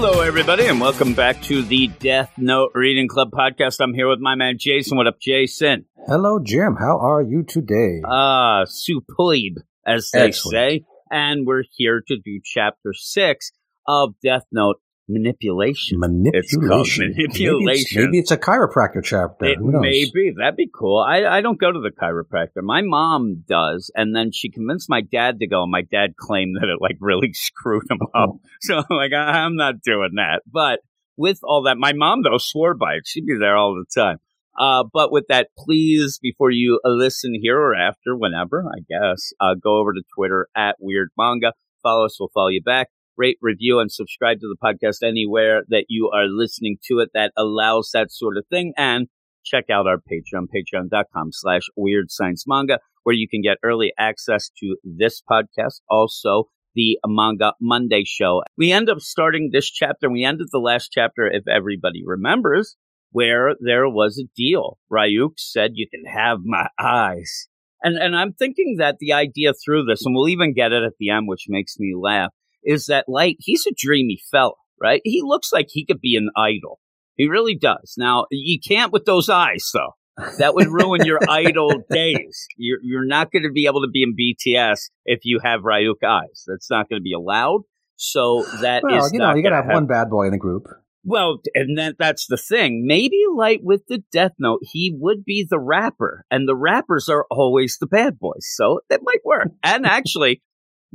Hello, everybody, and welcome back to the Death Note Reading Club podcast. I'm here with my man Jason. What up, Jason? Hello, Jim. How are you today? Uh, superb, as they Excellent. say. And we're here to do chapter six of Death Note Manipulation. It's called manipulation. Maybe it's, manipulation. maybe it's a chiropractor chapter. It Who knows? may be. That'd be cool. I, I don't go to the chiropractor. My mom does, and then she convinced my dad to go, and my dad claimed that it like really screwed him up. So like, I, I'm not doing that. But with all that, my mom though swore by it. She'd be there all the time. Uh, but with that, please, before you uh, listen here or after, whenever, I guess, uh, go over to Twitter at Weird Manga. Follow us. We'll follow you back. Rate, review, and subscribe to the podcast anywhere that you are listening to it that allows that sort of thing. And check out our Patreon, patreon.com slash weird science manga, where you can get early access to this podcast. Also, the Manga Monday show. We end up starting this chapter, we ended the last chapter, if everybody remembers, where there was a deal. Ryuk said, You can have my eyes. And, and I'm thinking that the idea through this, and we'll even get it at the end, which makes me laugh, is that Light, he's a dreamy fella, right? He looks like he could be an idol. He really does. Now, you can't with those eyes, though. That would ruin your idol days. You're, you're not going to be able to be in BTS if you have Ryuk eyes. That's not going to be allowed. So that is Well, you know, you got to have one bad boy in the group. well, and that that's the thing. Maybe Light with the Death Note, he would be the rapper, and the rappers are always the bad boys, so that might work. And actually,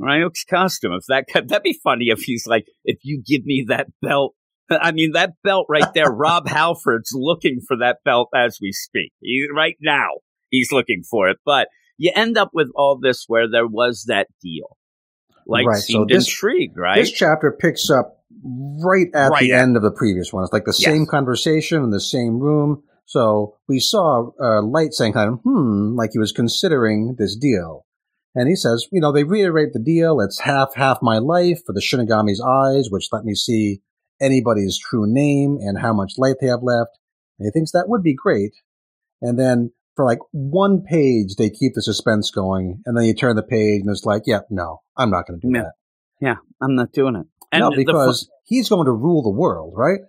Ryuk's costume, if that could, that'd be funny if he's like, if you give me that belt. I mean, that belt right there, Rob Halford's looking for that belt as we speak. He, right now, he's looking for it. But you end up with all this where there was that deal. Like, Right, so this- intrigued, right? This chapter picks up right at Right the end of the previous one. It's like the Yes. same conversation in the same room. So we saw uh, Light saying kind of, hmm, like he was considering this deal. And he says, you know, they reiterate the deal. It's half, half my life for the Shinigami's eyes, which let me see anybody's true name and how much light they have left. And he thinks that would be great. And then for like one page, they keep the suspense going. And then you turn the page and it's like, yeah, no, I'm not going to do Yeah. that. yeah, I'm not doing it. no, the fu- because he's going to rule the world, right?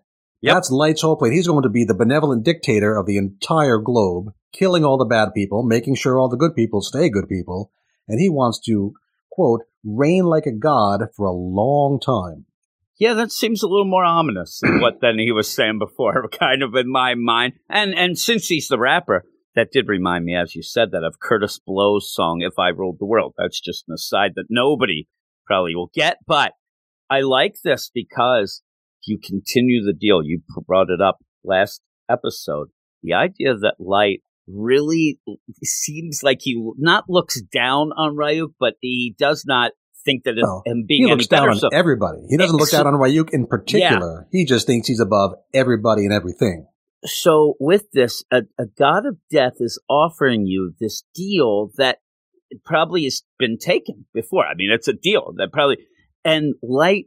Yep. That's Light's whole plan. He's going to be the benevolent dictator of the entire globe, killing all the bad people, making sure all the good people stay good people, and he wants to, quote, reign like a god for a long time. Yeah, that seems a little more ominous than what than he was saying before, kind of in my mind. And and since he's the rapper, that did remind me, as you said, that of Kurtis Blow's song "If I Ruled the World." That's just an aside that nobody probably will get, but I like this because you continue the deal. You brought it up last episode. The idea that Light really seems like he not looks down on Ryuk, but he does not think that him oh, being He looks down better. on So everybody. He doesn't look Ex- down on Ryuk in particular. He just thinks he's above everybody and everything. so with this, a, a god of death is offering you this deal that probably has been taken before. I mean, it's a deal that probably, and Light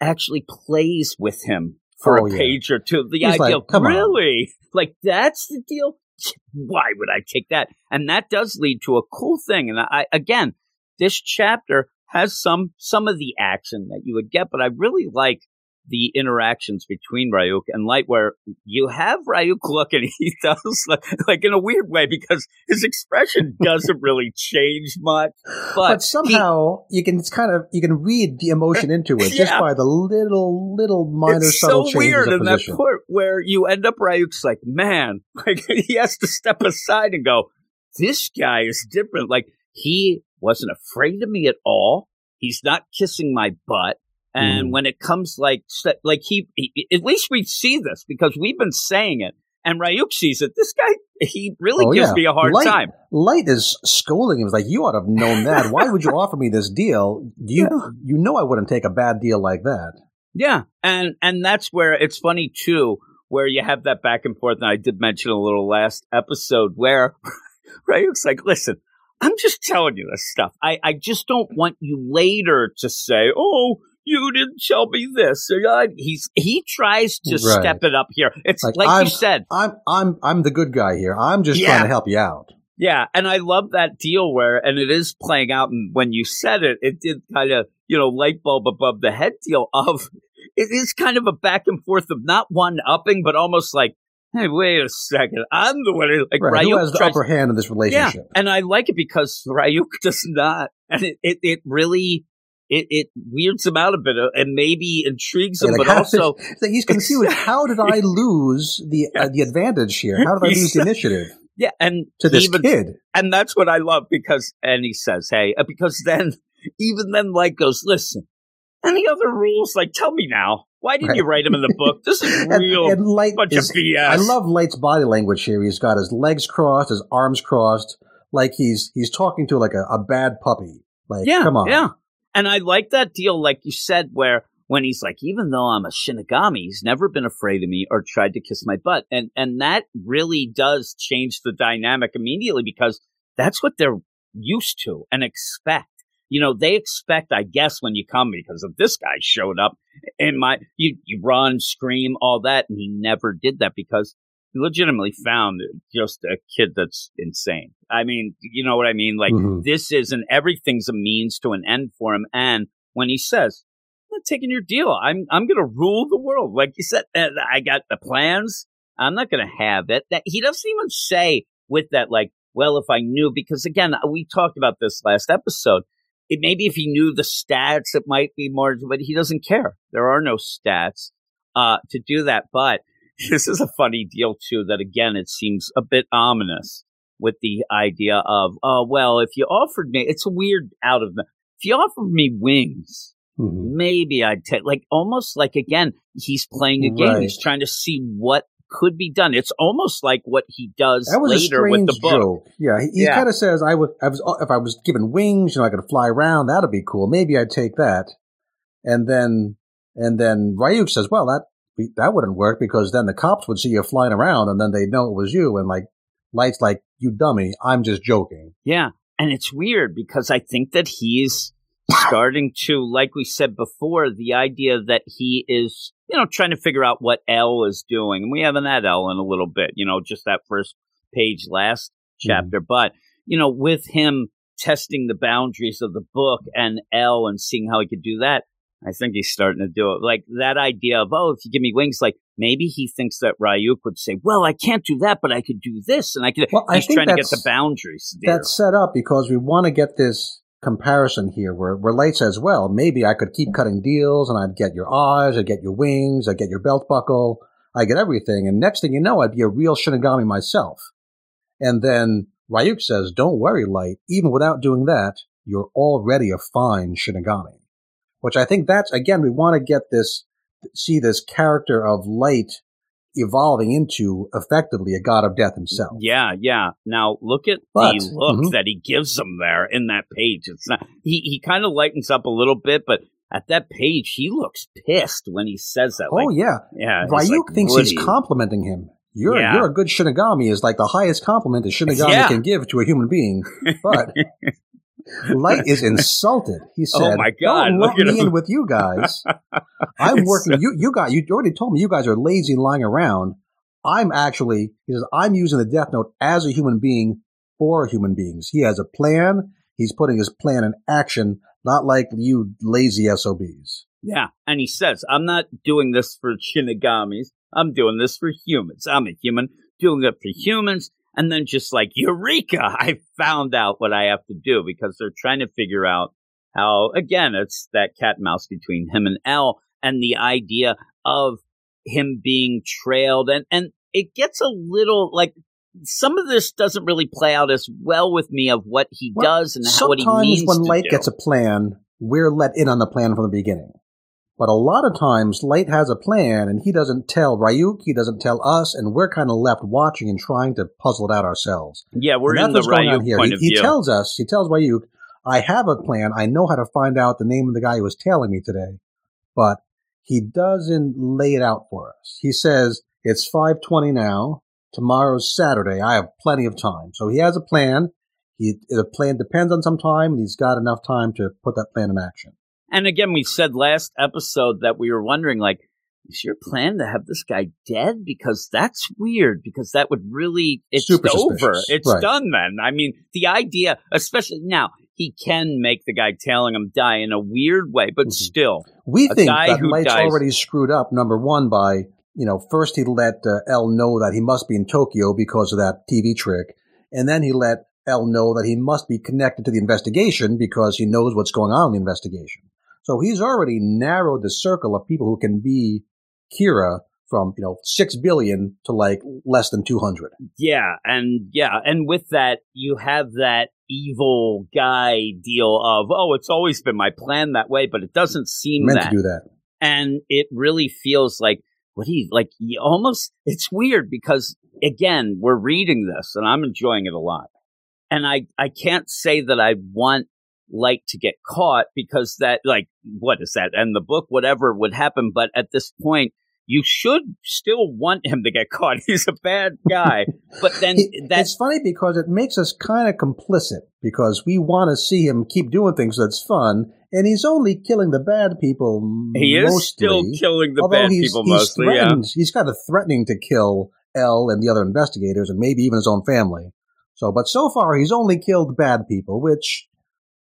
actually plays with him for Oh, a yeah. page or two. The He's idea, like, "Come on." really, like that's the deal. Why would I take that? And that does lead to a cool thing. And I, again, this chapter has some some of the action that you would get, but I really like the interactions between Ryuk and Light, where you have Ryuk look and he does look like in a weird way because his expression doesn't really change much. But, But, he- somehow you can it's kind of you can read the emotion into it just Yeah. by the little little minor it's subtle so changes weird of in that position. part where you end up Ryuk's like, man, like he has to step aside and go, this guy is different. Like he wasn't afraid of me at all. He's not kissing my butt. And Mm. when it comes like, like he, he, at least we see this because we've been saying it and Ryuk sees it. This guy, he really Oh, gives yeah. me a hard Light- time. Light is scolding him. He's like, "You ought to have known that. Why would you offer me this deal? You you know I wouldn't take a bad deal like that." Yeah, and and that's where it's funny too, where you have that back and forth. And I did mention a little last episode where Ryuk's like, "Listen, I'm just telling you this stuff. I I just don't want you later to say, oh." You didn't tell me this. He's he tries to Right. step it up here. It's like, Like, you said, I'm I'm I'm the good guy here. I'm just Yeah. trying to help you out. Yeah, and I love that deal where, and it is playing out. And when you said it, it did kind of, you know, light bulb above the head deal of it is kind of a back and forth of not one upping, but almost like, hey, wait a second, I'm the one who, like Right. Ryuk Who has the upper hand in this relationship? yeah, and I like it because Ryuk does not, and it it, it really. It, it weirds him out a bit uh, and maybe intrigues him, Yeah, like, but also did- so he's confused. How did I lose the uh, the advantage here? How did I lose the initiative yeah, and to this even kid? and that's what I love because, and he says, "Hey," uh, because then even then, Light goes, "Listen, any other rules? Like, tell me now. Why didn't you write them in the book? This is And, real and Light bunch is, of BS." I love Light's body language here. He's got his legs crossed, his arms crossed, like he's he's talking to like a, a bad puppy. Like, yeah, come on, yeah, and I like that deal, like you said, where when he's like, even though I'm a Shinigami, he's never been afraid of me or tried to kiss my butt, and and that really does change the dynamic immediately because that's what they're used to and expect. You know, they expect, I guess, when you come because if this guy showed up in my, you you run, scream, all that, and he never did that because legitimately found just a kid that's insane. I mean, you know what I mean? Like Mhm. this isn't everything's a means to an end for him. And when he says, "I'm not taking your deal. I'm I'm going to rule the world," like you said, "Uh, I got the plans. I'm not going to have it. That he doesn't even say with that, like, well, if I knew, because again, we talked about this last episode. It maybe if he knew the stats, it might be more, but he doesn't care. There are no stats uh, to do that. But this is a funny deal too. That again, it seems a bit ominous with the idea of, oh well, if you offered me, it's weird out of the. If you offered me wings, Mhm. maybe I'd take like almost like again he's playing a game. Right. He's trying to see what could be done. It's almost like what he does That was a later with strange the book. joke. Yeah, he, he Yeah. kind of says, "I would, I was, if I was given wings, you know, I could fly around. That'd be cool. Maybe I'd take that." And then, and then Ryuk says, "Well, that that wouldn't work because then the cops would see you flying around, and then they'd know it was you." And like, Light's like, "You dummy, I'm just joking." Yeah. And it's weird because I think that he's starting to, like we said before, the idea that he is, you know, trying to figure out what L is doing. And we haven't had L in a little bit, you know, just that first page last mm-hmm. chapter. But, you know, with him testing the boundaries of the book and L and seeing how he could do that, I think he's starting to do it. Like that idea of, oh, if you give me wings, like maybe he thinks that Ryuk would say, well, I can't do that, but I could do this. And I could, Well, I he's think trying to get the boundaries. there. That's set up because we want to get this comparison here where, where Light says, well, maybe I could keep cutting deals and I'd get your eyes, I'd get your wings, I'd get your belt buckle, I get everything. And next thing you know, I'd be a real Shinigami myself. And then Ryuk says, don't worry, Light, even without doing that, you're already a fine Shinigami. Which I think that's, again, we want to get this, see this character of Light evolving into effectively a god of death himself. Yeah, yeah. Now look at But- the look mhm. that he gives them there in that page. It's not he he kind of lightens up a little bit, but at that page he looks pissed when he says that. Oh, yeah. yeah. he's Ryuk like, thinks "Woody." he's complimenting him. You're Yeah. you're a good Shinigami is like the highest compliment a Shinigami Yeah. can give to a human being. But Light is insulted. He oh said, Oh, my God, Don't look at me him." in with you guys. I'm working. You you got you already told me you guys are lazy lying around. I'm actually he says I'm using the Death Note as a human being for human beings. He has a plan. He's putting his plan in action, not like you lazy SOBs. Yeah, and he says, "I'm not doing this for Shinigamis. I'm doing this for humans. I'm a human doing it for humans." And then just like Eureka, I found out what I have to do because they're trying to figure out how. Again, it's that cat and mouse between him and L, and the idea of him being trailed, and and it gets a little like. Some of this doesn't really play out as well with me of what he Well, does and how, what he Sometimes means when to Light do. gets a plan, we're let in on the plan from the beginning. But a lot of times, Light has a plan and he doesn't tell Ryuk, he doesn't tell us, and we're kind of left watching and trying to puzzle it out ourselves. yeah, we're And in the Ryuk here. point He, of he view. tells us, he tells Ryuk, I have a plan. I know how to find out the name of the guy who was tailing me today. But he doesn't lay it out for us. He says, it's 520 now. Tomorrow's Saturday. I have plenty of time. So he has a plan. He, the plan depends on some time, and he's got enough time to put that plan in action. And again, we said last episode that we were wondering, like, is your plan to have this guy dead? Because that's weird. Because that would really, it's Super over. suspicious. It's Right. done then. I mean, the idea, especially now, he can make the guy tailing him die in a weird way, but mm-hmm. still. We think that Light's dies, already screwed up, number one, by, you know, first he let uh, L know that he must be in Tokyo because of that TV trick. And then he let L know that he must be connected to the investigation because he knows what's going on in the investigation. So he's already narrowed the circle of people who can be Kira from, you know, 6 billion to like less than 200. Yeah. And yeah. And with that, you have that evil guy deal of, oh, it's always been my plan that way, but it doesn't seem meant that. to do that. And it really feels like what he like. He almost it's weird because again, we're reading this and I'm enjoying it a lot, and I I can't say that I want Light to get caught because that like what is that and the book whatever would happen, but at this point you should still want him to get caught. He's a bad guy. But then that's funny because it makes us kind of complicit because we want to see him keep doing things that's fun, and he's only killing the bad people. He mostly, is still killing the bad he's, people he's mostly. Yeah. He's kind of threatening to kill L and the other investigators, and maybe even his own family. So, but so far he's only killed bad people, which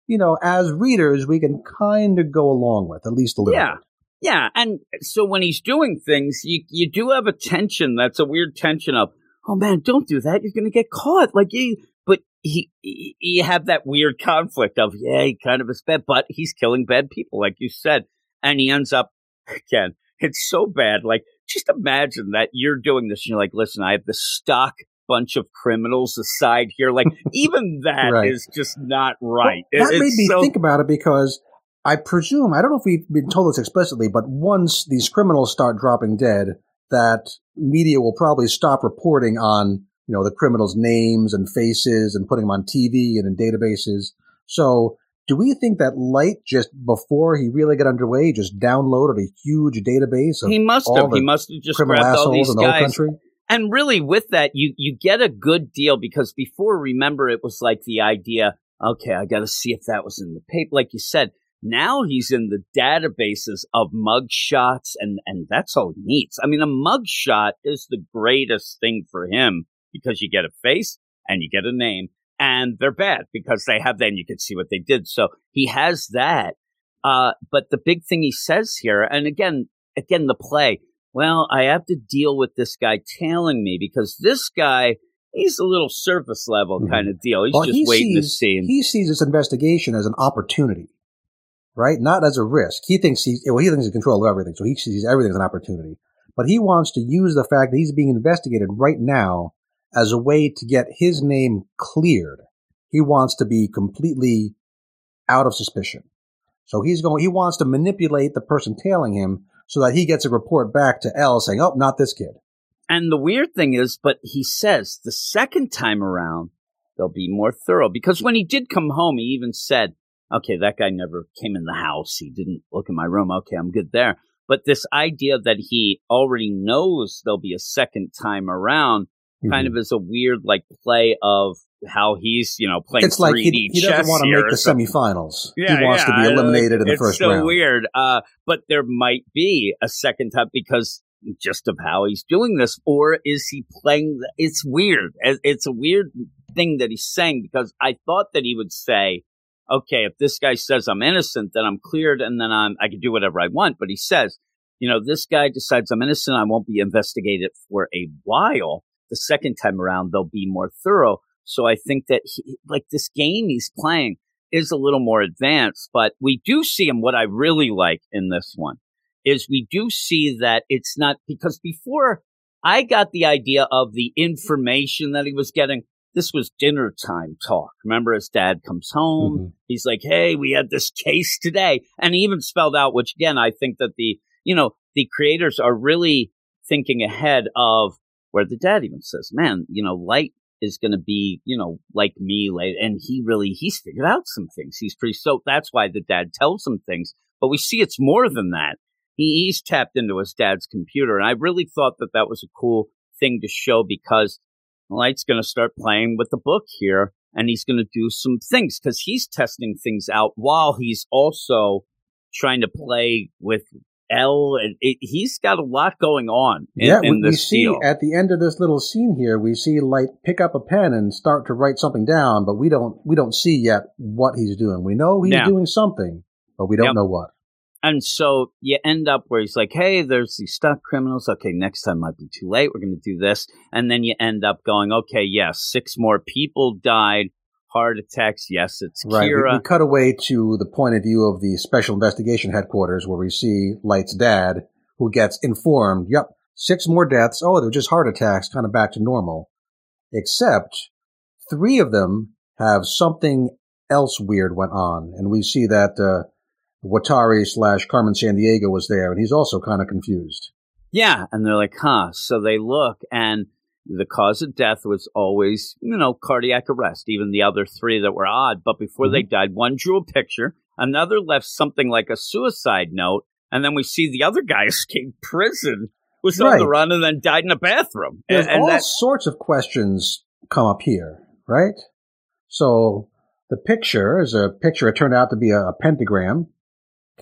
you know, as readers, we can kind of go along with, at least a little. Yeah. Bit. Yeah, and so when he's doing things, you you do have a tension. That's a weird tension of, oh man, don't do that. You're going to get caught. Like you, but he, he, you have that weird conflict of, yeah, he kind of is bad, but he's killing bad people, like you said, and he ends up again. It's so bad. Like just imagine that you're doing this, and you're like, listen, I have the stock bunch of criminals aside here. Like even that right. is just not right. Well, that it, made me so- think about it because I presume, I don't know if we've been told this explicitly, but once these criminals start dropping dead, that media will probably stop reporting on, you know, the criminals' names and faces and putting them on TV and in databases. So do we think that Light just before he really got underway just downloaded a huge database of he must have he must have just grabbed all these guys and really with that you you get a good deal because before remember it was like the idea okay i got to see if that was in the paper like you said now he's in the databases of mug shots, and, and that's all he needs. I mean, a mug shot is the greatest thing for him because you get a face and you get a name, and they're bad because they have and you can see what they did. So he has that. Uh, but the big thing he says here, and again, again, the play, well, I have to deal with this guy tailing me because this guy, he's a little surface level mm-hmm. kind of deal. He's well, just he waiting sees, to see. He sees this investigation as an opportunity right? Not as a risk. He thinks he's, well, he thinks he's in control of everything. So he sees everything as an opportunity. But he wants to use the fact that he's being investigated right now as a way to get his name cleared. He wants to be completely out of suspicion. So he's going, he wants to manipulate the person tailing him so that he gets a report back to L saying, oh, not this kid. And the weird thing is, but he says the second time around, they'll be more thorough because when he did come home, he even said, okay, that guy never came in the house. He didn't look in my room. Okay, I'm good there. But this idea that he already knows there'll be a second time around mm-hmm. kind of is a weird like play of how he's, you know, playing it's like he, he doesn't want to make the semifinals. Yeah, he wants yeah, to be eliminated in the it's first so round. weird. Uh, but there might be a second time because just of how he's doing this, or is he playing? The, it's weird. It's a weird thing that he's saying because I thought that he would say, okay, if this guy says I'm innocent, then I'm cleared and then I'm, I can do whatever I want. But he says, you know, this guy decides I'm innocent. I won't be investigated for a while. The second time around, they'll be more thorough. So I think that he, like this game he's playing is a little more advanced, but we do see him. What I really like in this one is we do see that it's not because before I got the idea of the information that he was getting this was dinner time talk. Remember, his dad comes home. Mm-hmm. He's like, Hey, we had this case today. And he even spelled out, which again, I think that the, you know, the creators are really thinking ahead of where the dad even says, man, you know, light is going to be, you know, like me. Later and he really, he's figured out some things. He's pretty, so that's why the dad tells him things. But we see it's more than that. He, he's tapped into his dad's computer. And I really thought that that was a cool thing to show because Light's going to start playing with the book here and he's going to do some things because he's testing things out while he's also trying to play with L, it, it, he's got a lot going on in, yeah, in we, we see deal. at the end of this little scene here, we see Light pick up a pen and start to write something down, but we don't we don't see yet what he's doing. We know he's Yeah. doing something, but we don't Yep. know what. And so you end up where he's like, hey, there's these stuck criminals. Okay, next time might be too late. We're going to do this. And then you end up going, okay, yes, six more people died. Heart attacks. Yes, it's Right. We, Kira. we cut away to the point of view of the special investigation headquarters where we see Light's dad, who gets informed, yep, six more deaths. Oh, they're just heart attacks, kind of back to normal. Except three of them have something else weird went on. And we see that, uh, Watari slash Carmen Sandiego was there, and he's also kind of confused. Yeah, and they're like, huh. So they look, and the cause of death was always, you know, cardiac arrest. Even the other three that were odd, but before they mm-hmm. died, one drew a picture, another left something like a suicide note, and then we see the other guy escape prison, was on the Right. run, and then died in a bathroom. There's And, and all that, sorts of questions come up here, right? So the picture is a picture. It turned out to be a, a pentagram,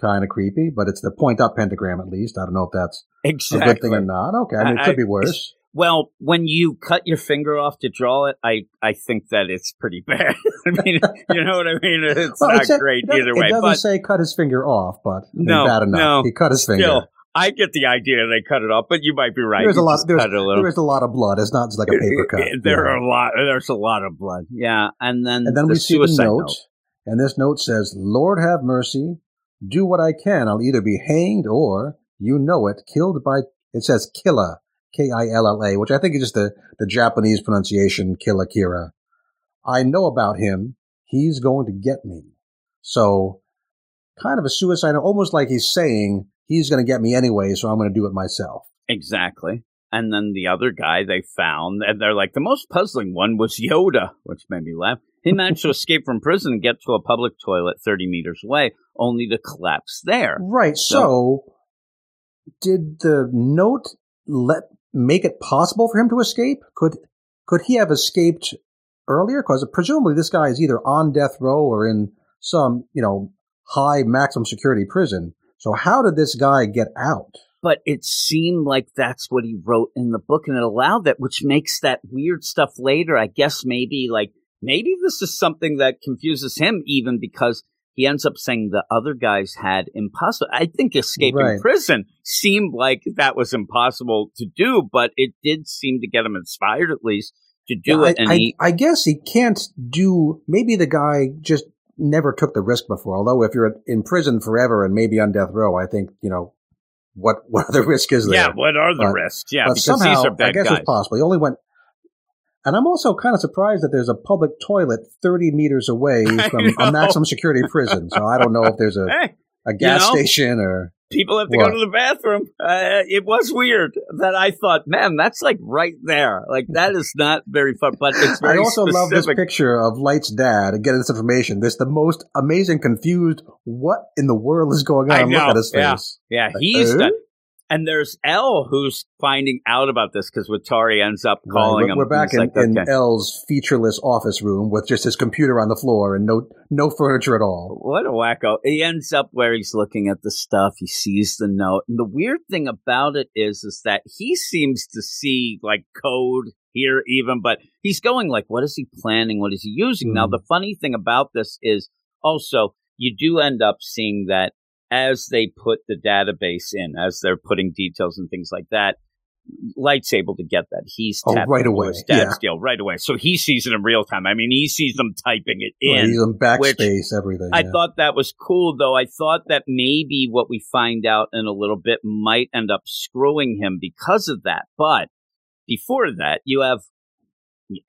kind of creepy, but it's the point up pentagram at least. I don't know if that's exactly. a good thing or not. Okay, I mean, it I- could be worse. Well, when you cut your finger off to draw it, I, I think that it's pretty bad. I mean, you know what I mean? It's Well, not it said- great it either way. It doesn't But say cut his finger off, but No, bad enough. no, he cut his finger. still, I get the idea they cut it off, but you might be right. There's a lot. There's, a little. there is a lot of blood. It's not just like a paper cut. There Yeah. are a lot. There's a lot of blood. Yeah, and then And then the we see the suicide note, and this note says, "Lord have mercy. Do what I can. I'll either be hanged or, you know it, killed by." It says Killa, K I L L A, which I think is just the the Japanese pronunciation, Killa Kira. I know about him. He's going to get me. So, kind of a suicide, almost like he's saying he's going to get me anyway, so I'm going to do it myself. Exactly. And then the other guy they found, and they're like, the most puzzling one was Yoda, which made me laugh. He managed to escape from prison and get to a public toilet 30 meters away, only to collapse there. Right. So, did the note let make it possible for him to escape? Could could he have escaped earlier? Because presumably this guy is either on death row or in some you know high maximum security prison. So how did this guy get out? But it seemed like that's what he wrote in the book, and it allowed that, which makes that weird stuff later. I guess maybe like maybe this is something that confuses him, even because he ends up saying the other guys had impossible. I think escaping Right. prison seemed like that was impossible to do, but it did seem to get him inspired at least to do I, it. And I, he, I guess he can't do. Maybe the guy just never took the risk before. Although if you're in prison forever and maybe on death row, I think you know what what other risk is there? yeah, what are the But- risks? Yeah, but because somehow, these are I guess guys. it's possible. He only went, and I'm also kind of surprised that there's a public toilet 30 meters away from a maximum security prison. So I don't know if there's a, Hey, a gas know? station or people have to What? go to the bathroom. Uh, it was weird that I thought, man, that's like right there. Like that is not very fun, but it's very I also love this picture of Light's dad getting this information. This the most amazing, confused. What in the world is going on? Look at his yeah. face. Yeah, Like, he's uh? And there's L who's finding out about this because Watari ends up Right, calling we're, him. we're back in, like, in okay. L's featureless office room with just his computer on the floor and no no furniture at all. What a wacko. He ends up where he's looking at the stuff. He sees the note. And the weird thing about it is, is that he seems to see like code here even, but he's going like, what is he planning? What is he using? Now, Hmm. the funny thing about this is also you do end up seeing that as they put the database in, as they're putting details and things like that, Light's able to get that. He's Oh, right away. dad's Yeah. deal right away. So he sees it in real time. I mean, he sees them typing it oh, in. Right, he's on backspace, everything. I yeah. thought that was cool, though. I thought that maybe what we find out in a little bit might end up screwing him because of that. But before that, you have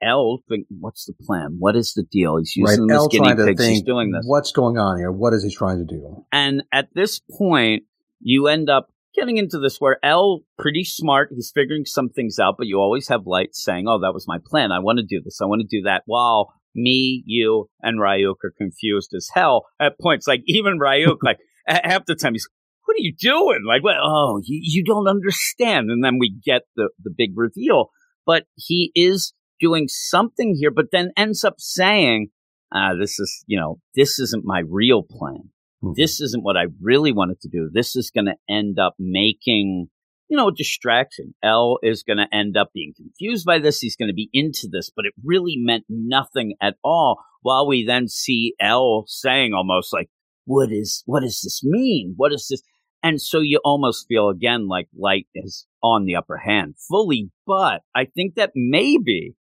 L. Think, what's the plan? What is the deal? He's using this guinea pigs. He's doing this. what's going on here. What is he trying to do? And at this point, you end up getting into this where L, pretty smart, he's figuring some things out, but you always have Light saying, Oh, that was my plan. I want to do this. I want to do that. While me, you, and Ryuk are confused as hell at points. Like, even Ryuk, like, half the time he's, What are you doing? Like, well, oh, you, you don't understand. And then we get the, the big reveal. But he is doing something here, but then ends up saying, ah, this is, you know, this isn't my real plan. Hmm. This isn't what I really wanted to do. This is going to end up making, you know, a distraction. L is going to end up being confused by this. He's going to be into this, but it really meant nothing at all. While we then see L saying almost like, what is, what does this mean? What is this? And so you almost feel again like light is on the upper hand fully. But I think that maybe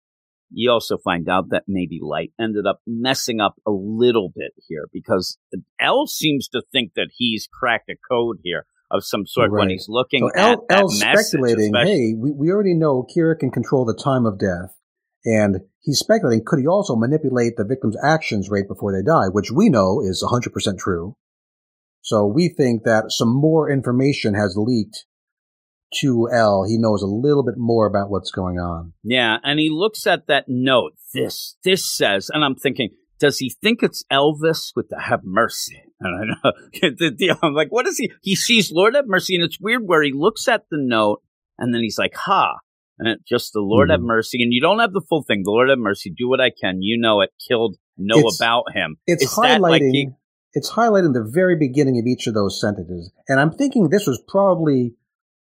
you also find out that maybe Light ended up messing up a little bit here because L seems to think that he's cracked a code here of some sort right. when he's looking so at L, L's speculating, hey, we, we already know Kira can control the time of death. And he's speculating, could he also manipulate the victim's actions right before they die, which we know is 100% true. So we think that some more information has leaked to L, he knows a little bit more about what's going on. Yeah, and he looks at that note. This this says, and I'm thinking, does he think it's Elvis with the have mercy? And I know. I'm like, what is he? He sees Lord have mercy, and it's weird where he looks at the note, and then he's like, ha. And it's just the Lord mm-hmm. have mercy, and you don't have the full thing. The Lord have mercy, do what I can. You know it. Killed. Know it's, about him. It's is highlighting. Like he, it's highlighting the very beginning of each of those sentences, and I'm thinking this was probably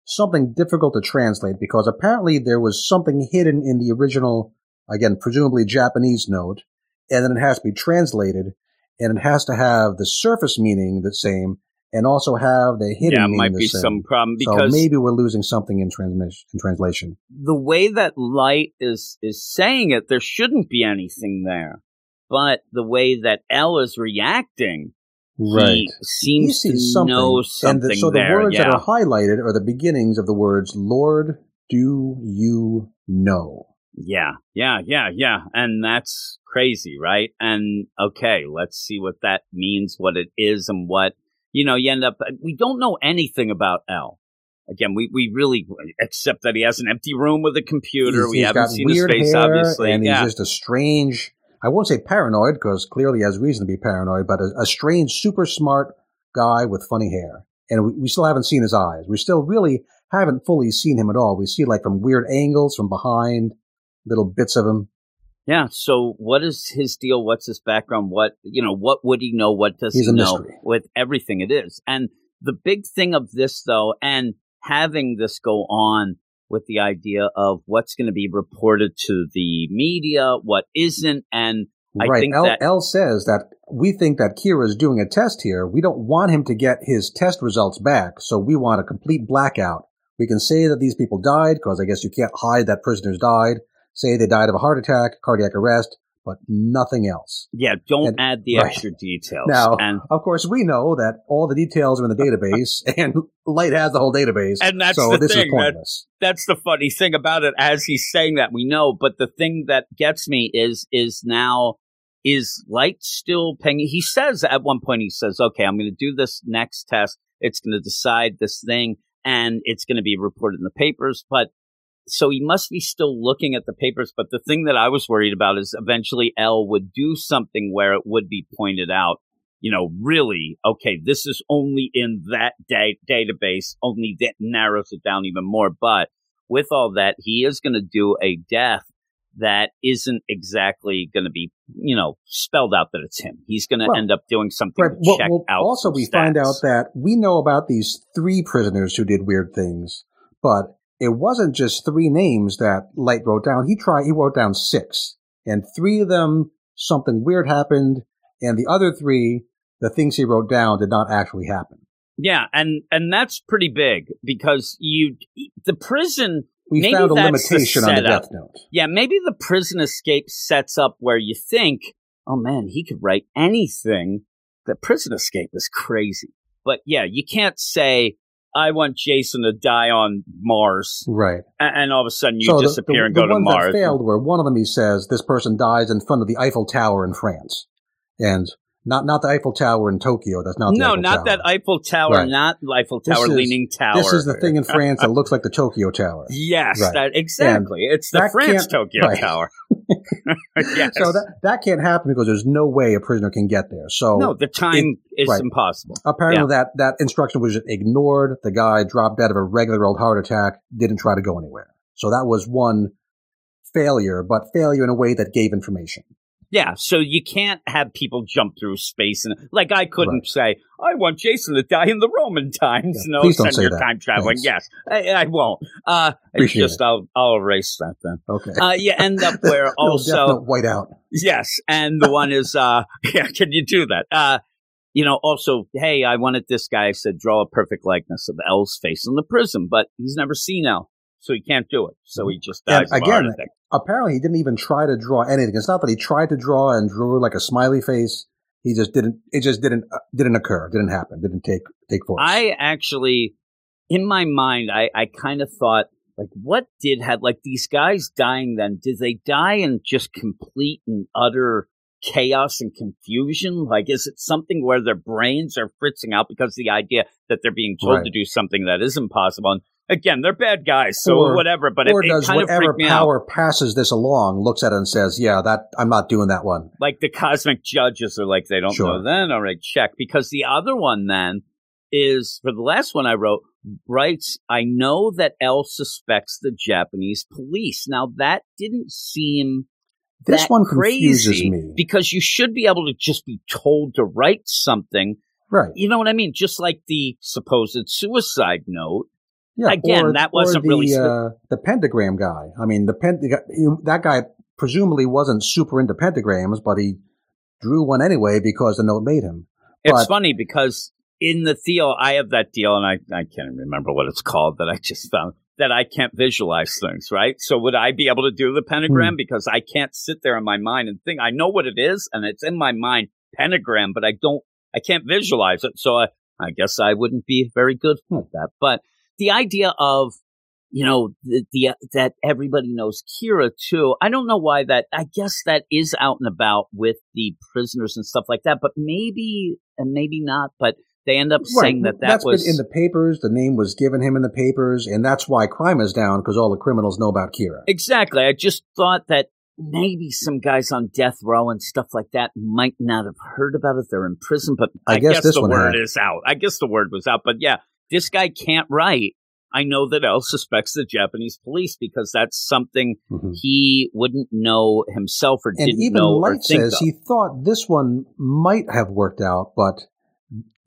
something difficult to translate because apparently there was something hidden in the original, again, presumably Japanese note, and then it has to be translated, and it has to have the surface meaning the same, and also have the hidden yeah, meaning might be same. some problem because so maybe we're losing something in transmission in translation. The way that light is is saying it, there shouldn't be anything there, but the way that L is reacting Right. He seems he to something. know something. And the, so the words yeah. that are highlighted are the beginnings of the words, Lord, do you know? Yeah, yeah, yeah, yeah. And that's crazy, right? And okay, let's see what that means, what it is, and what, you know, you end up, uh, we don't know anything about L. Again, we, we really, except that he has an empty room with a computer. He's, we he's haven't seen his face, obviously. And yeah. he's just a strange I won't say paranoid because clearly he has reason to be paranoid, but a, a strange, super smart guy with funny hair. And we, we, still haven't seen his eyes. We still really haven't fully seen him at all. We see like from weird angles from behind, little bits of him. Yeah. So what is his deal? What's his background? What, you know, what would he know? What does He's he know? Mystery. With everything it is. And the big thing of this though, and having this go on with the idea of what's going to be reported to the media, what isn't, and I right. think L, that L says that we think that Kira is doing a test here. We don't want him to get his test results back, so we want a complete blackout. We can say that these people died because I guess you can't hide that prisoners died. Say they died of a heart attack, cardiac arrest, but nothing else. Yeah, don't and, add the right. extra details. Now, and, of course, we know that all the details are in the database, and Light has the whole database. And that's so the this thing. That, that's the funny thing about it. As he's saying that, we know. But the thing that gets me is is now is Light still paying? He says at one point, he says, "Okay, I'm going to do this next test. It's going to decide this thing, and it's going to be reported in the papers." But so he must be still looking at the papers. But the thing that I was worried about is eventually L would do something where it would be pointed out, you know, really, okay, this is only in that da- database, only that narrows it down even more. But with all that, he is going to do a death that isn't exactly going to be, you know, spelled out that it's him. He's going to well, end up doing something right. to check well, out. Also, we stats. find out that we know about these three prisoners who did weird things, but it wasn't just three names that Light wrote down. He tried, he wrote down six, and three of them, something weird happened, and the other three, the things he wrote down did not actually happen. Yeah, and and that's pretty big because you the prison we maybe found a limitation the on the death note. Yeah, maybe the prison escape sets up where you think, oh man, he could write anything. The prison escape is crazy. But yeah, you can't say I want Jason to die on Mars. Right. And, all of a sudden you so disappear the, the, and go the to ones Mars. That failed where one of them he says this person dies in front of the Eiffel Tower in France. And not not the Eiffel Tower in Tokyo. That's not no, Eiffel not Tower. that Eiffel Tower. Right. Not Eiffel Tower, is, leaning tower. This is the thing in France that looks like the Tokyo Tower. Yes, right. that exactly. And it's the France Tokyo right. Tower. yes. So that that can't happen because there's no way a prisoner can get there. So no, the time it, is impossible. Apparently, yeah. that that instruction was ignored. The guy dropped dead of a regular old heart attack. Didn't try to go anywhere. So that was one failure, but failure in a way that gave information. Yeah, so you can't have people jump through space and like I couldn't Right. say I want Jason to die in the Roman times. Yeah, no, please don't send say your that. time traveling. Thanks. Yes, I, I won't. Uh, Appreciate just it. I'll I'll erase that then. Okay. Uh, you end up where also white out. Yes, and the one is uh yeah, can you do that? Uh you know, also, hey, I wanted this guy I said draw a perfect likeness of L's face in the prism, but he's never seen L, so he can't do it. So he just And dies of a heart again. Apparently, he didn't even try to draw anything. It's not that he tried to draw and drew like a smiley face. He just didn't. It just didn't uh, didn't occur. Didn't happen. Didn't take take force. I actually in my mind I, I kind of thought like what did have like these guys dying then, did they die in just complete and utter chaos and confusion? Like, is it something where their brains are fritzing out because the idea that they're being told Right. to do something that is impossible? And again, they're bad guys, so Or- whatever. But or it, it does of whatever me out. power passes this along looks at it and says, "Yeah, that I'm not doing that one." Like the cosmic judges are like, they don't Sure. know. Then all right, check. Because the other one then is for the last one I wrote writes, I know that L suspects the Japanese police. Now that didn't seem This one crazy confuses me. because you should be able to just be told to write something. Right. You know what I mean? Just like the supposed suicide note. Yeah. Again, or, that wasn't the, really uh, the pentagram guy. I mean, the pen the guy- you- that guy presumably wasn't super into pentagrams, but he drew one anyway because the note made him. It's But- funny because in the deal, I have that deal, and I, I can't remember what it's called that I just found that I can't visualize things, right? So would I be able to do the pentagram Hmm. because I can't sit there in my mind and think I know what it is and it's in my mind pentagram, but I don't, I can't visualize it. So I, I guess I wouldn't be very good Hmm. at that. But the idea of you know the, the uh, that everybody knows Kira too. I don't know why that. I guess that is out and about with the prisoners and stuff like that. But maybe and maybe not. But they end up saying that that that's was been in the papers. The name was given him in the papers, and that's why crime is down because all the criminals know about Kira. exactly. I just thought that maybe some guys on death row and stuff like that might not have heard about it. They're in prison, but I, I guess this the word had. is out. I guess the word was out. But yeah, this guy can't write. I know that L suspects the Japanese police because that's something Mhm. he wouldn't know himself or And didn't even know or Light think says of. he thought this one might have worked out, but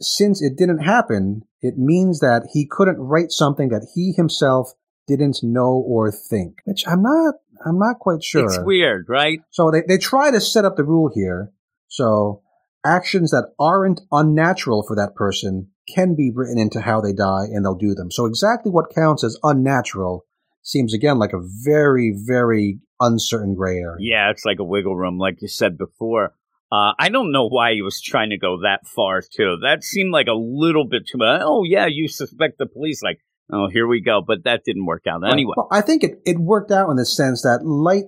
since it didn't happen, it means that he couldn't write something that he himself didn't know or think. Which I'm not. I'm not quite sure. It's weird, right? So they, they try to set up the rule here. So actions that aren't unnatural for that person can be written into how they die and they'll do them. So exactly what counts as unnatural seems again like a very, very uncertain gray area. Yeah, it's like a wiggle room, like you said before. Uh, I don't know why he was trying to go that far, too. That seemed like a little bit too much. Oh, yeah, you suspect the police. Like, oh, here we go. But that didn't work out. Anyway, Well, I think it, it worked out in the sense that Light,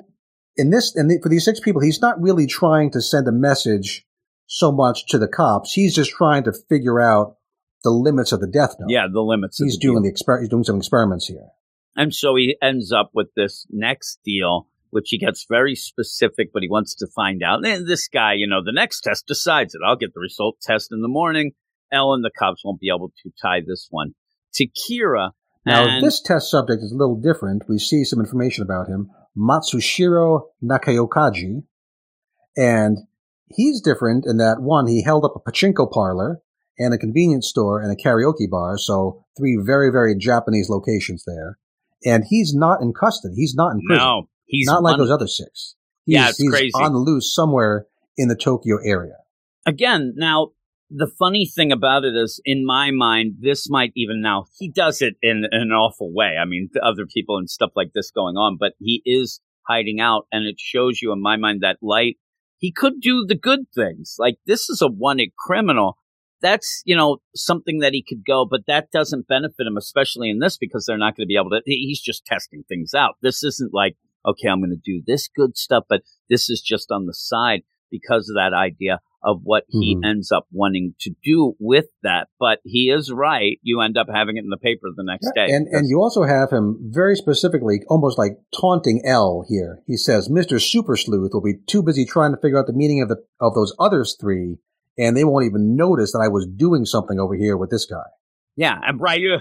in this, and for these six people, he's not really trying to send a message so much to the cops. He's just trying to figure out the limits of the death note. yeah, the limits. of He's the deal. doing the exper- he's doing some experiments here. And so he ends up with this next deal, which he gets very specific, but he wants to find out. And this guy, you know, the next test decides it. I'll get the result test in the morning. Ellen, the cops won't be able to tie this one to Kira. Now, this test subject is a little different. We see some information about him. Matsushiro Nakayokaji. And he's different in that, one, he held up a pachinko parlor and a convenience store and a karaoke bar. So three very, very Japanese locations there. And he's not in custody. He's not in prison. no, he's not like those other six. He's, Yeah, it's he's crazy. on the loose somewhere in the Tokyo area. again, now the funny thing about it is, in my mind, this might even now he does it in, in an awful way. I mean, other people and stuff like this going on, but he is hiding out, and it shows you in my mind that light. He could do the good things. Like this is a wanted criminal. That's you know something that he could go, but that doesn't benefit him, especially in this because they're not going to be able to. He's just testing things out. This isn't like okay, I'm going to do this good stuff, but this is just on the side because of that idea of what he Mhm. ends up wanting to do with that. But he is right. You end up having it in the paper the next day. And and you also have him very specifically, almost like taunting L here. He says, "Mr. Super Sleuth will be too busy trying to figure out the meaning of the of those others three, and they won't even notice that I was doing something over here with this guy." yeah, and Brian, you,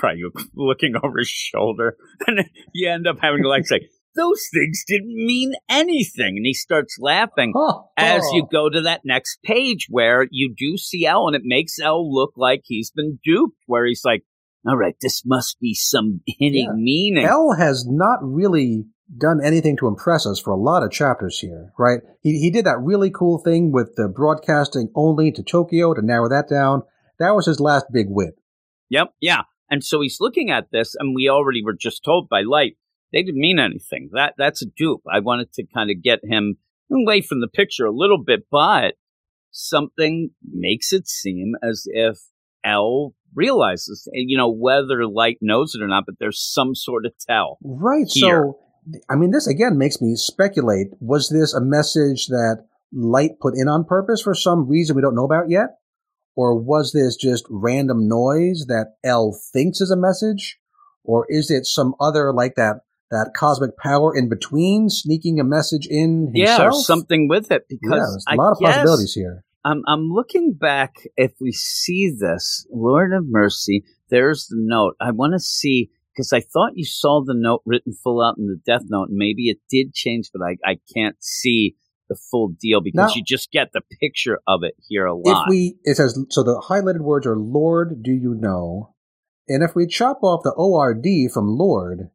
Brian, you looking over his shoulder, and you end up having to like say, those things didn't mean anything. And he starts laughing Oh, as oh. you go to that next page where you do see L and it makes L look like he's been duped, where he's like, all right, this must be some hidden Yeah. meaning. L has not really done anything to impress us for a lot of chapters here, right? He he did that really cool thing with the broadcasting only to Tokyo to narrow that down. That was his last big win. Yep, yeah. And so he's looking at this, and we already were just told by Light they didn't mean anything. That that's a dupe. I wanted to kind of get him away from the picture a little bit, but something makes it seem as if L realizes, you know, whether Light knows it or not, but there's some sort of tell. Right. Here. So, I mean, this again makes me speculate. Was this a message that Light put in on purpose for some reason we don't know about yet? Or was this just random noise that L thinks is a message? Or is it some other like that, that cosmic power in between sneaking a message in himself? Yeah, or something with it Yeah, because there's a I lot of guess- possibilities here. I'm I'm looking back. If we see this, Lord of Mercy, there's the note. I want to see because I thought you saw the note written full out in the Death Note. and Maybe it did change, but I I can't see the full deal because Now- you just get the picture of it here a lot. If we, it says, so the highlighted words are Lord, do you know? And if we chop off the ORD from Lord,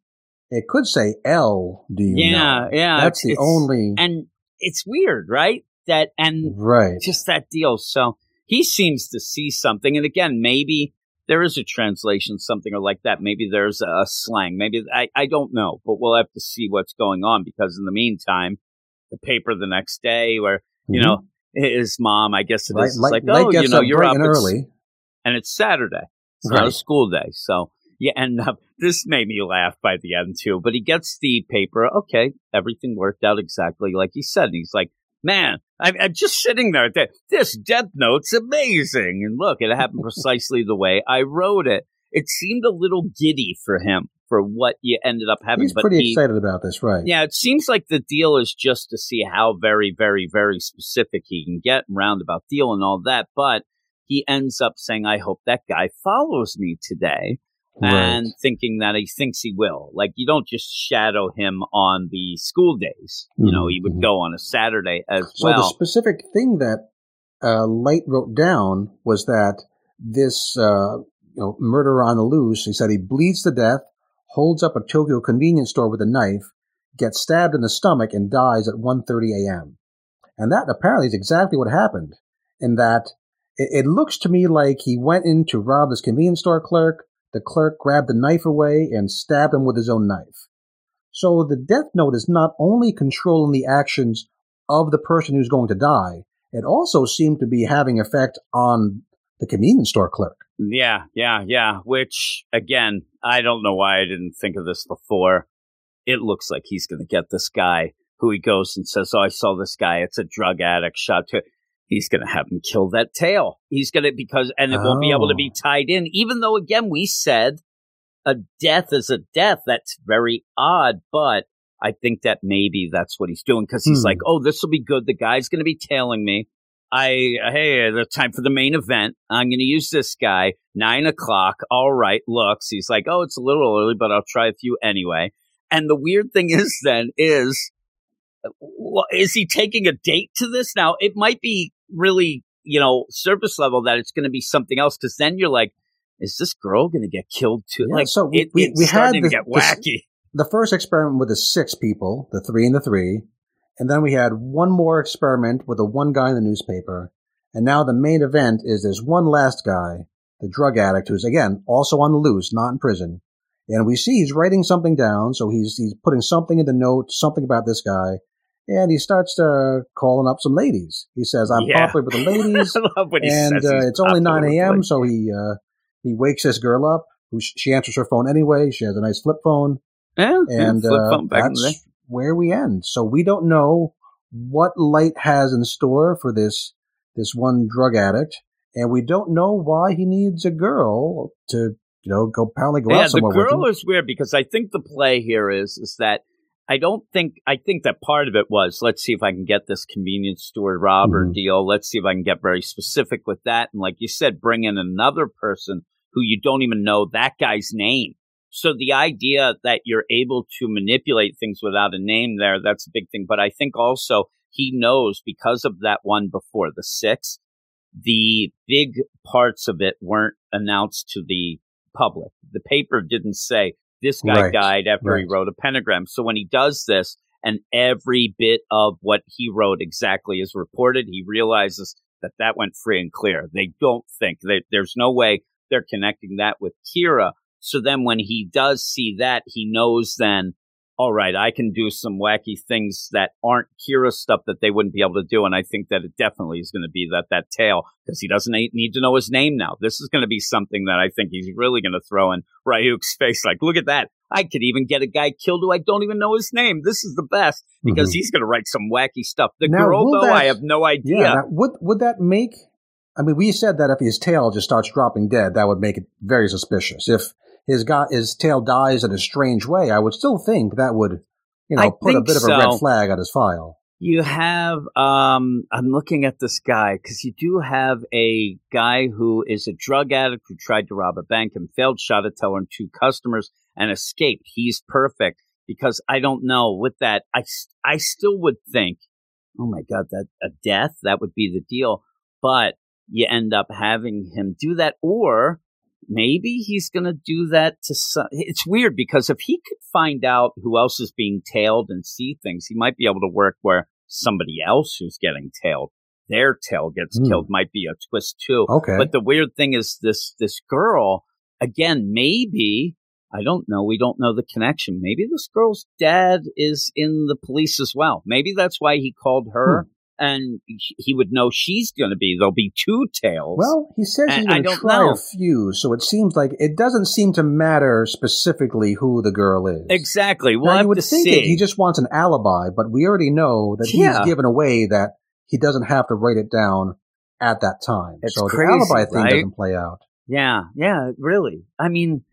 it could say L, do you yeah, know? yeah, That's the only, and it's weird, right? That and right. just that deal. So he seems to see something. And again, maybe there is a translation, something or like that. Maybe there's a slang. Maybe I, I don't know, but we'll have to see what's going on because in the meantime, the paper the next day where, you Mhm. know, his mom, I guess it is, it's light, like, light oh, you know, you're up and early. and it's Saturday. It's not a school day. So you end up, this made me laugh by the end too, but he gets the paper. Okay. Everything worked out exactly like he said. And he's like, man, I'm, I'm just sitting there. th- This death note's amazing. And look, it happened precisely the way I wrote it. It seemed a little giddy for him for what you ended up having. He's but pretty he, excited about this, right? yeah, it seems like the deal is just to see how very, very, very specific he can get, roundabout deal and all that. But he ends up saying, I hope that guy follows me today. Right. And thinking that he thinks he will. Like, you don't just shadow him on the school days. You know, he would Mhm. go on a Saturday as well. So the specific thing that uh, Light wrote down was that this uh, you know murderer on the loose. He said he bleeds to death, holds up a Tokyo convenience store with a knife, gets stabbed in the stomach, and dies at 1:30 a.m. And that apparently is exactly what happened. In that it, it looks to me like he went in to rob this convenience store clerk. The clerk grabbed the knife away and stabbed him with his own knife. So the death note is not only controlling the actions of the person who's going to die, it also seemed to be having effect on the convenience store clerk. Yeah, yeah, yeah. Which, again, I don't know why I didn't think of this before. It looks like he's going to get this guy who he goes and says, Oh, I saw this guy. It's a drug addict shot to. He's going to have him kill that tail. He's going to, because, and it won't be able to be Oh. tied in, even though, again, we said a death is a death. That's very odd, but I think that maybe that's what he's doing because he's Hmm. like, Oh, this will be good. The guy's going to be tailing me. I hey, the time for the main event. I'm going to use this guy. Nine o'clock. All right. Looks. He's like, oh, it's a little early, but I'll try a few anyway. And the weird thing is, then is, is he taking a date to this? Now it might be really, you know, surface level that it's going to be something else. Because then you're like, is this girl going to get killed too? Yeah, like, so we- it, we- we had this- get wacky. The first experiment with the six people, the three and the three, and then we had one more experiment with the one guy in the newspaper, and now the main event is this one last guy, the drug addict, who's again also on the loose, not in prison. And we see he's writing something down, so he's he's putting something in the note, something about this guy, and he starts uh, calling up some ladies. He says, "I'm Yeah. popular with the ladies." I love when he and uh, it's only 9 a.m., so he uh, he wakes this girl up. Who she answers her phone anyway. She has a nice flip phone, yeah, yeah, and flip uh, phone back in the that's where we end. So we don't know what Light has in store for this this one drug addict, and we don't know why he needs a girl to you know go apparently go yeah, out the somewhere with girl him. is weird because I think the play here is is that I don't think I think that part of it was let's see if I can get this convenience store robber Mhm. deal. Let's see if I can get very specific with that, and like you said, bring in another person who you don't even know that guy's name. So the idea that you're able to manipulate things without a name there, that's a big thing. But I think also he knows because of that one before the six, the big parts of it weren't announced to the public. The paper didn't say this guy Right, died after he wrote a pentagram. So when he does this and every bit of what he wrote exactly is reported, he realizes that that went free and clear. They don't think that there's no way they're connecting that with Kira. So then when he does see that, he knows then, all right, I can do some wacky things that aren't Kira stuff that they wouldn't be able to do. And I think that it definitely is going to be that, that tail because he doesn't need to know his name now. This is going to be something that I think he's really going to throw in Ryuk's face. Like, look at that. I could even get a guy killed who I don't even know his name. This is the best because Mhm. he's going to write some wacky stuff. The Now, girl, though, that- I have no idea. Yeah. would would that make? I mean, we said that if his tail just starts dropping dead, that would make it very suspicious. If his got his tail dies in a strange way, I would still think that would, you know, I put a bit of a red flag on his file. You have, um, I'm looking at this guy because you do have a guy who is a drug addict who tried to rob a bank and failed, shot a teller and two customers and escaped. He's perfect because I don't know with that. I I still would think, oh my God, that a death, that would be the deal. But you end up having him do that or maybe he's going to do that to some. It's weird because if he could find out who else is being tailed and see things, he might be able to work where somebody else who's getting tailed, their tail gets Hmm. killed, might be a twist too. Okay. But the weird thing is this this girl again. Maybe I don't know. We don't know the connection. Maybe this girl's dad is in the police as well. Maybe that's why he called her. Hmm. And he- would know she's going to be. There'll be two tails. Well, he says he's going to try know. a few, so it seems like it doesn't seem to matter specifically who the girl is. exactly. We'll now, you would think he just wants an alibi, but we already know that Yeah. he's given away that he doesn't have to write it down at that time. It's so crazy, the alibi thing right? doesn't play out. Yeah, yeah, really. I mean,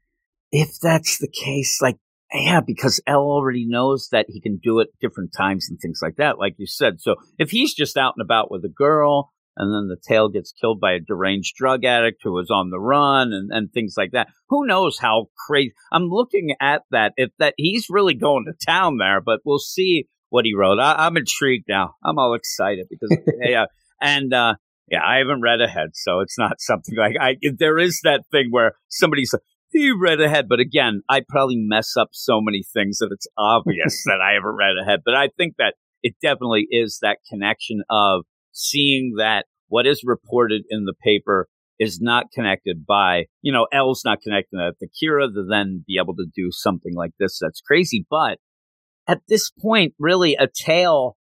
if that's the case, like, yeah, because L already knows that he can do it different times and things like that, like you said. So if he's just out and about with a girl and then the tail gets killed by a deranged drug addict who was on the run and, and things like that, who knows how crazy. I'm looking at that. If that he's really going to town there, but we'll see what he wrote. I, I'm intrigued now. I'm all excited because, yeah. And, uh, yeah, I haven't read ahead, so it's not something like I. There is that thing where somebody's like, he read ahead, but again, I probably mess up so many things that it's obvious that I haven't read ahead. But I think that it definitely is that connection of seeing that what is reported in the paper is not connected by, you know, L's not connected to the Kira to then be able to do something like this. That's crazy. But at this point, really, a tail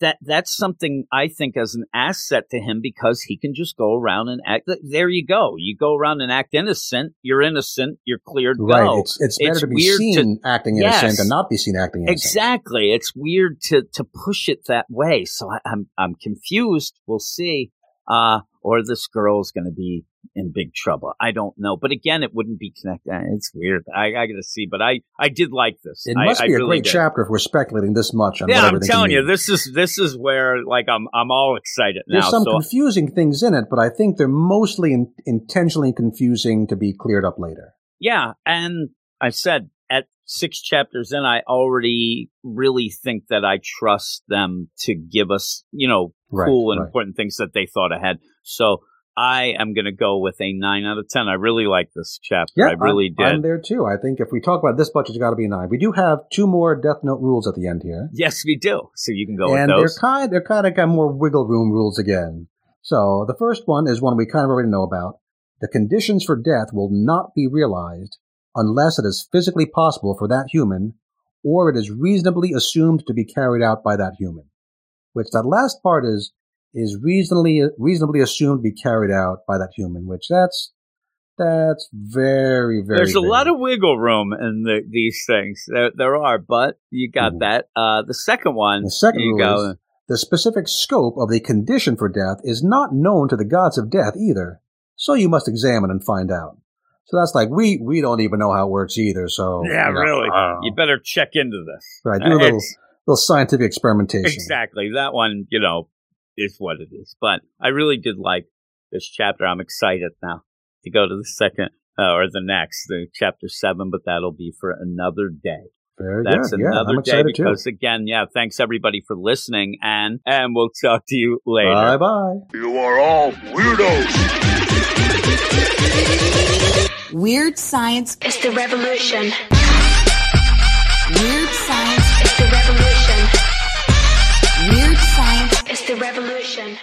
that that's something I think as an asset to him because he can just go around and act. There you go. You go around and act innocent. You're innocent. You're cleared. Right. Go. It's it's better It's to be weird to- seen acting innocent than not be seen acting innocent. Exactly. It's weird to to push it that way. So I, I'm I'm confused. We'll see. Uh, or this girl's going to be in big trouble. I don't know. But again, it wouldn't be connected. Uh, It's weird. I, I got to see. But I I did like this. It must I be a really great did. chapter if we're speculating this much on Yeah, I'm telling you, mean. this is this is where like I'm I'm all excited There's now. some so confusing things in it, but I think they're mostly in, intentionally confusing to be cleared up later. Yeah, and I said at six chapters in, I already really think that I trust them to give us, you know, Right, cool and right. important things that they thought ahead. So I am going to go with a nine out of ten. I really like this chapter. Yeah, I really I'm, did. I'm there too. I think if we talk about this much, it's got to be a nine. We do have two more Death Note rules at the end here, yes, we do. So you can go and with they're kind they're kind of got more wiggle room rules again. So the first one is one we kind of already know about. The conditions for death will not be realized unless it is physically possible for that human, or it is reasonably assumed to be carried out by that human. Which that last part is is reasonably reasonably assumed to be carried out by that human. Which that's that's very very. There's a lot of wiggle room in the, these things. There, there are, but you got Mhm. that. Uh, the second one, The second you rule go. is the specific scope of the condition for death is not known to the gods of death either, so you must examine and find out. So that's like we we don't even know how it works either. So yeah, you know, really. uh, You better check into this. right, do a Uh, little little scientific experimentation. Exactly. That one, you know, is what it is. But I really did like this chapter. I'm excited now to go to the second uh, or the next, the chapter seven, but that'll be for another day. Very That's good. Yeah, another I'm day excited too. because again, yeah, thanks everybody for listening and and we'll talk to you later. Bye bye. You are all weirdos. Weird science is the revolution. Weird science. is the revolution. The revolution.